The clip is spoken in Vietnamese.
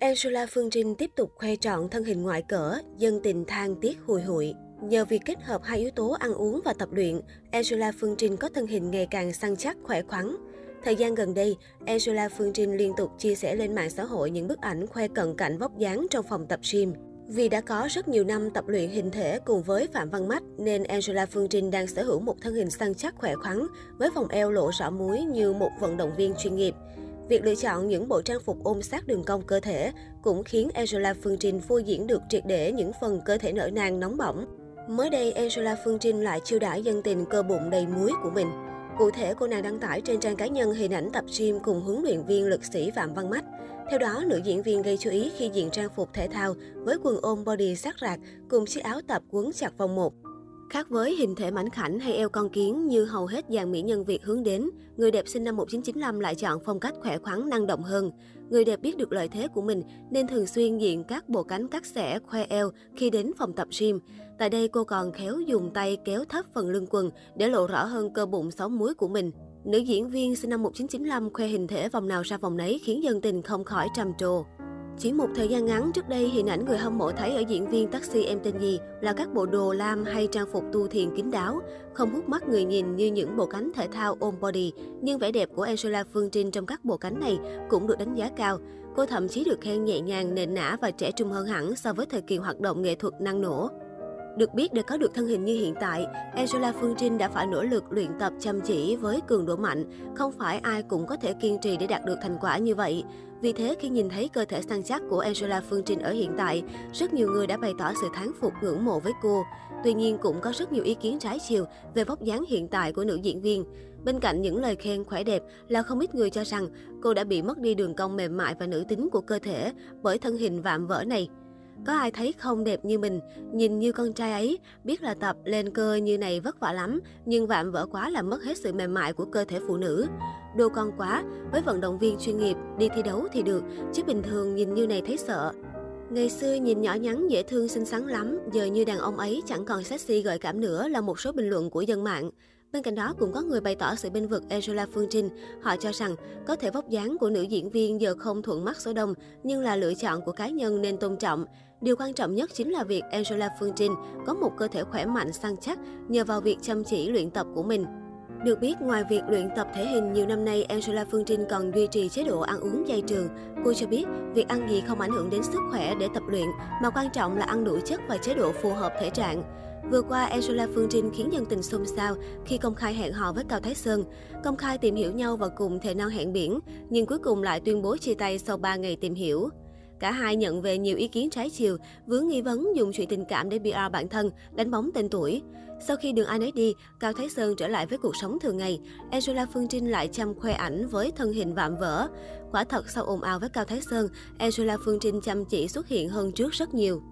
Angela Phương Trinh tiếp tục khoe trọn thân hình ngoại cỡ, dân tình than tiếc hùi hụi. Nhờ việc kết hợp hai yếu tố ăn uống và tập luyện, Angela Phương Trinh có thân hình ngày càng săn chắc, khỏe khoắn. Thời gian gần đây, Angela Phương Trinh liên tục chia sẻ lên mạng xã hội những bức ảnh khoe cận cảnh vóc dáng trong phòng tập gym. Vì đã có rất nhiều năm tập luyện hình thể cùng với Phạm Văn Mách, nên Angela Phương Trinh đang sở hữu một thân hình săn chắc khỏe khoắn, với vòng eo lộ rõ múi như một vận động viên chuyên nghiệp. Việc lựa chọn những bộ trang phục ôm sát đường cong cơ thể cũng khiến Angela Phương Trinh phô diễn được triệt để những phần cơ thể nở nang nóng bỏng. Mới đây, Angela Phương Trinh lại chiêu đãi dân tình cơ bụng đầy muối của mình. Cụ thể, cô nàng đăng tải trên trang cá nhân hình ảnh tập gym cùng huấn luyện viên lực sĩ Phạm Văn Mách. Theo đó, nữ diễn viên gây chú ý khi diện trang phục thể thao với quần ôm body sát rạc cùng chiếc áo tập quấn chặt vòng một. Khác với hình thể mảnh khảnh hay eo con kiến như hầu hết dàn mỹ nhân Việt hướng đến, người đẹp sinh năm 1995 lại chọn phong cách khỏe khoắn năng động hơn. Người đẹp biết được lợi thế của mình nên thường xuyên diện các bộ cánh cắt xẻ, khoe eo khi đến phòng tập gym. Tại đây cô còn khéo dùng tay kéo thấp phần lưng quần để lộ rõ hơn cơ bụng sáu múi của mình. Nữ diễn viên sinh năm 1995 khoe hình thể vòng nào ra vòng nấy khiến dân tình không khỏi trầm trồ. Chỉ một thời gian ngắn trước đây, hình ảnh người hâm mộ thấy ở diễn viên taxi em tên gì là các bộ đồ lam hay trang phục tu thiền kín đáo, không hút mắt người nhìn như những bộ cánh thể thao ôm body. Nhưng vẻ đẹp của Angela Phương Trinh trong các bộ cánh này cũng được đánh giá cao. Cô thậm chí được khen nhẹ nhàng, nền nã và trẻ trung hơn hẳn so với thời kỳ hoạt động nghệ thuật năng nổ. Được biết để có được thân hình như hiện tại, Angela Phương Trinh đã phải nỗ lực luyện tập chăm chỉ với cường độ mạnh. Không phải ai cũng có thể kiên trì để đạt được thành quả như vậy. Vì thế khi nhìn thấy cơ thể săn chắc của Angela Phương Trinh ở hiện tại, rất nhiều người đã bày tỏ sự thán phục ngưỡng mộ với cô. Tuy nhiên cũng có rất nhiều ý kiến trái chiều về vóc dáng hiện tại của nữ diễn viên. Bên cạnh những lời khen khỏe đẹp là không ít người cho rằng cô đã bị mất đi đường cong mềm mại và nữ tính của cơ thể bởi thân hình vạm vỡ này. Có ai thấy không đẹp như mình, nhìn như con trai ấy, biết là tập lên cơ như này vất vả lắm, nhưng vạm vỡ quá là mất hết sự mềm mại của cơ thể phụ nữ. Đô con quá, với vận động viên chuyên nghiệp, đi thi đấu thì được, chứ bình thường nhìn như này thấy sợ. Ngày xưa nhìn nhỏ nhắn dễ thương xinh xắn lắm, giờ như đàn ông ấy chẳng còn sexy gợi cảm nữa là một số bình luận của dân mạng. Bên cạnh đó cũng có người bày tỏ sự bên vực Angela Phương Trinh. Họ cho rằng có thể vóc dáng của nữ diễn viên giờ không thuận mắt số đông, nhưng là lựa chọn của cá nhân nên tôn trọng. Điều quan trọng nhất chính là việc Angela Phương Trinh có một cơ thể khỏe mạnh săn chắc nhờ vào việc chăm chỉ luyện tập của mình. Được biết, ngoài việc luyện tập thể hình nhiều năm nay, Angela Phương Trinh còn duy trì chế độ ăn uống dây trường. Cô cho biết, việc ăn gì không ảnh hưởng đến sức khỏe để tập luyện, mà quan trọng là ăn đủ chất và chế độ phù hợp thể trạng. Vừa qua, Angela Phương Trinh khiến dân tình xôn xao khi công khai hẹn hò với Cao Thái Sơn. Công khai tìm hiểu nhau và cùng thề non hẹn biển, nhưng cuối cùng lại tuyên bố chia tay sau 3 ngày tìm hiểu. Cả hai nhận về nhiều ý kiến trái chiều, vướng nghi vấn dùng chuyện tình cảm để PR bản thân, đánh bóng tên tuổi. Sau khi đường ai nấy đi, Cao Thái Sơn trở lại với cuộc sống thường ngày. Angela Phương Trinh lại chăm khoe ảnh với thân hình vạm vỡ. Quả thật sau ồn ào với Cao Thái Sơn, Angela Phương Trinh chăm chỉ xuất hiện hơn trước rất nhiều.